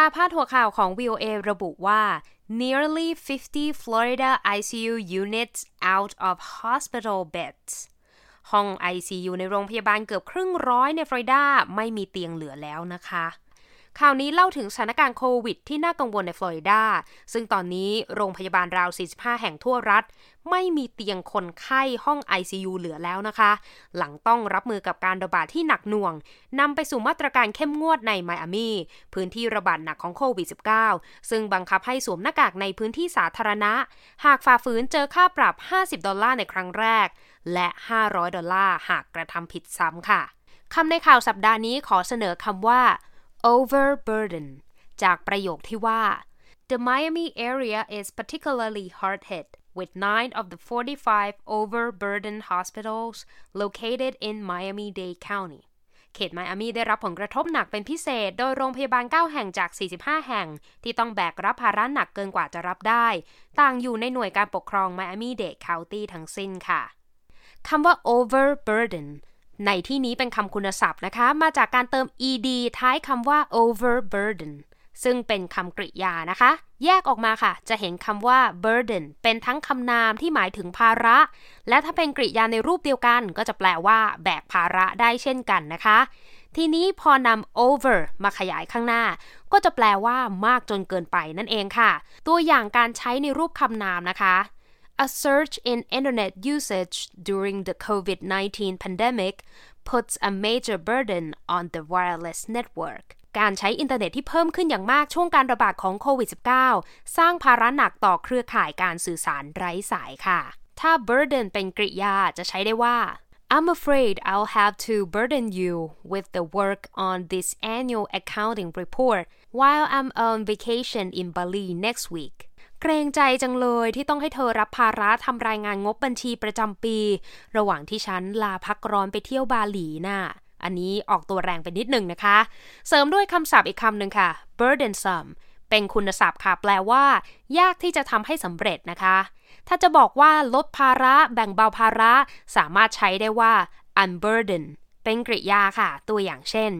ค่ะพาดหัวข่าวของ VOA ระบุว่า nearly 50 Florida ICU units out of hospital beds ห้อง ICU ในโรงพยาบาลเกือบครึ่งร้อยในฟลอริดาไม่มีเตียงเหลือแล้วนะคะ ข่าวนี้เล่าถึงสถานการณ์โควิดที่น่ากังวลในฟลอริดา ซึ่งตอนนี้โรงพยาบาลราว 45 แห่งทั่วรัฐ ไม่มีเตียงคนไข้ห้อง ICU เหลือแล้วนะคะ หลังต้องรับมือกับการระบาดที่หนักหน่วงนำไปสู่มาตรการเข้มงวดในไมอามี พื้นที่ระบาดหนักของโควิด -19 ซึ่งบังคับให้สวมหน้ากากในพื้นที่สาธารณะ หากฝ่าฝืนเจอค่าปรับ 50 ดอลลาร์ในครั้งแรก และ 500 ดอลลาร์หากกระทำผิดซ้ำค่ะคำในข่าวสัปดาห์นี้ขอเสนอคำว่า overburden จากประโยคที่ว่า The Miami area is particularly hard hit with nine of the 45 overburdened hospitals located in Miami-Dade County เขตไมอามีได้รับผลกระทบหนักเป็นพิเศษ โดยโรงพยาบาล 9 แห่งจาก 45 แห่ง ที่ต้องแบกรับภาระหนักเกินกว่าจะรับได้ ต่างอยู่ในหน่วยการปกครองไมอามีเดดคาวตี้ทั้งสิ้นค่ะ คำว่า overburden ในที่นี้เป็นคำคุณศัพท์นะคะ มาจากการเติม ed ท้ายคำว่า overburden ซึ่งเป็นคำกริยานะคะ แยกออกมาค่ะ จะเห็นคำว่า burden เป็นทั้งคำนามที่หมายถึงภาระ และถ้าเป็นกริยาในรูปเดียวกัน ก็จะแปลว่า แบกภาระได้เช่นกันนะคะ ทีนี้พอนำ over มาขยายข้างหน้า ก็จะแปลว่ามากจนเกินไปนั่นเองค่ะ ตัวอย่างการใช้ในรูปคำนามนะคะ a surge in internet usage during the COVID-19 pandemic puts a major burden on the wireless network การใช้อินเทอร์เน็ตที่เพิ่มขึ้นอย่างมากช่วงการระบาดของโควิด -19 สร้างภาระหนักต่อเครือข่ายการสื่อสารไร้สายค่ะ ถ้า burden เป็นกริยาจะใช้ได้ว่า I'm afraid I'll have to burden you with the work on this annual accounting report while I'm on vacation in Bali next week เกรงใจจังเลยที่ต้องให้เธอรับภาระทำรายงานงบบัญชีประจำปี ระหว่างที่ฉันลาพักร้อนไปเที่ยวบาหลีน่ะอันนี้ออกตัวแรงไปนิดหนึ่งนะคะ เสริมด้วยคำศัพท์อีกคำหนึ่งค่ะ burdensome เป็นคุณศัพท์ค่ะแปลว่า ยากที่จะทำให้สำเร็จนะคะ ถ้าจะบอกว่าลดภาระ แบ่งเบาภาระ สามารถใช้ได้ว่า unburden เป็นกริยาค่ะ ตัวอย่างเช่น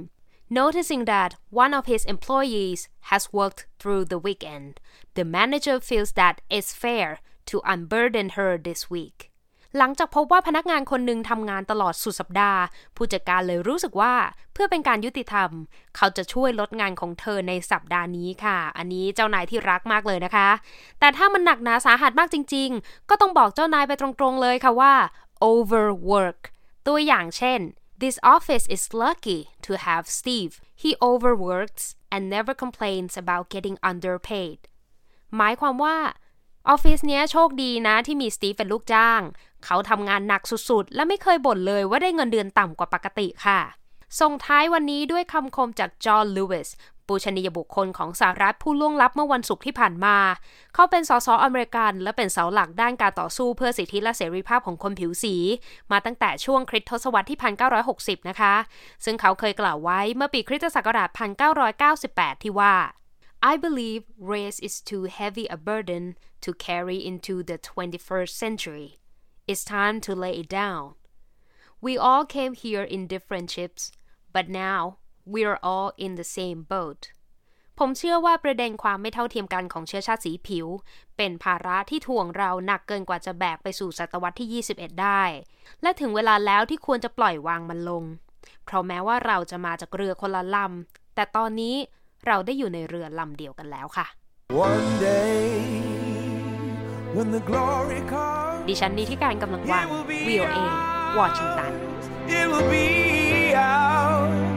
Noticing that one of his employees has worked through the weekend, the manager feels that it's fair to unburden her this week. หลังจากพบว่าพนักงานคนหนึ่งทำงานตลอดสุดสัปดาห์ ผู้จัดการเลยรู้สึกว่าเพื่อเป็นการยุติธรรม เขาจะช่วยลดงานของเธอในสัปดาห์นี้ค่ะ อันนี้เจ้านายที่รักมากเลยนะคะ แต่ถ้ามันหนักหนาสาหัสมากจริง ๆ ก็ต้องบอกเจ้านายไปตรงๆเลยค่ะว่า overwork ตัวอย่างเช่น This office is lucky to have Steve. He overworks and never complains about getting underpaid. หมายความว่าออฟฟิศเนี้ยโชคดีนะที่มีสตีฟเป็นลูกจ้าง เขาทำงานหนักสุดๆ และไม่เคยบ่นเลยว่าได้เงินเดือนต่ำกว่าปกติค่ะ ส่งท้ายวันนี้ด้วยคำคมจากจอห์นลูอิส ปูชนียบุคคลของสหรัฐผู้ล่วงลับเมื่อวันศุกร์ที่ผ่านมา เขาเป็นสสอเมริกันและเป็นเสาหลักด้านการต่อสู้เพื่อสิทธิและเสรีภาพของคนผิวสี มาตั้งแต่ช่วงคริสตศตวรรษที่ 1960 นะคะ ซึ่งเขาเคยกล่าวไว้เมื่อปีคริสตศักราช 1998 ที่ว่า I believe race is too heavy a burden to carry into the 21st century. It's time to lay it down. We all came here in different ships, but now we're all in the same boat ผมเชื่อว่าประเด็นความไม่เท่าเทียมกันของเชื้อชาติสีผิว เป็นภาระที่ถ่วงเราหนักเกินกว่าจะแบกไปสู่ศตวรรษที่ 21 ได้ และถึงเวลาแล้วที่ควรจะปล่อยวางมันลง เพราะแม้ว่าเราจะมาจากเรือคนละลำ แต่ตอนนี้เราได้อยู่ในเรือลำเดียวกันแล้วค่ะ day, ดิฉันนี้ที่การกำลังวัง VOA วอชิงตัน Oh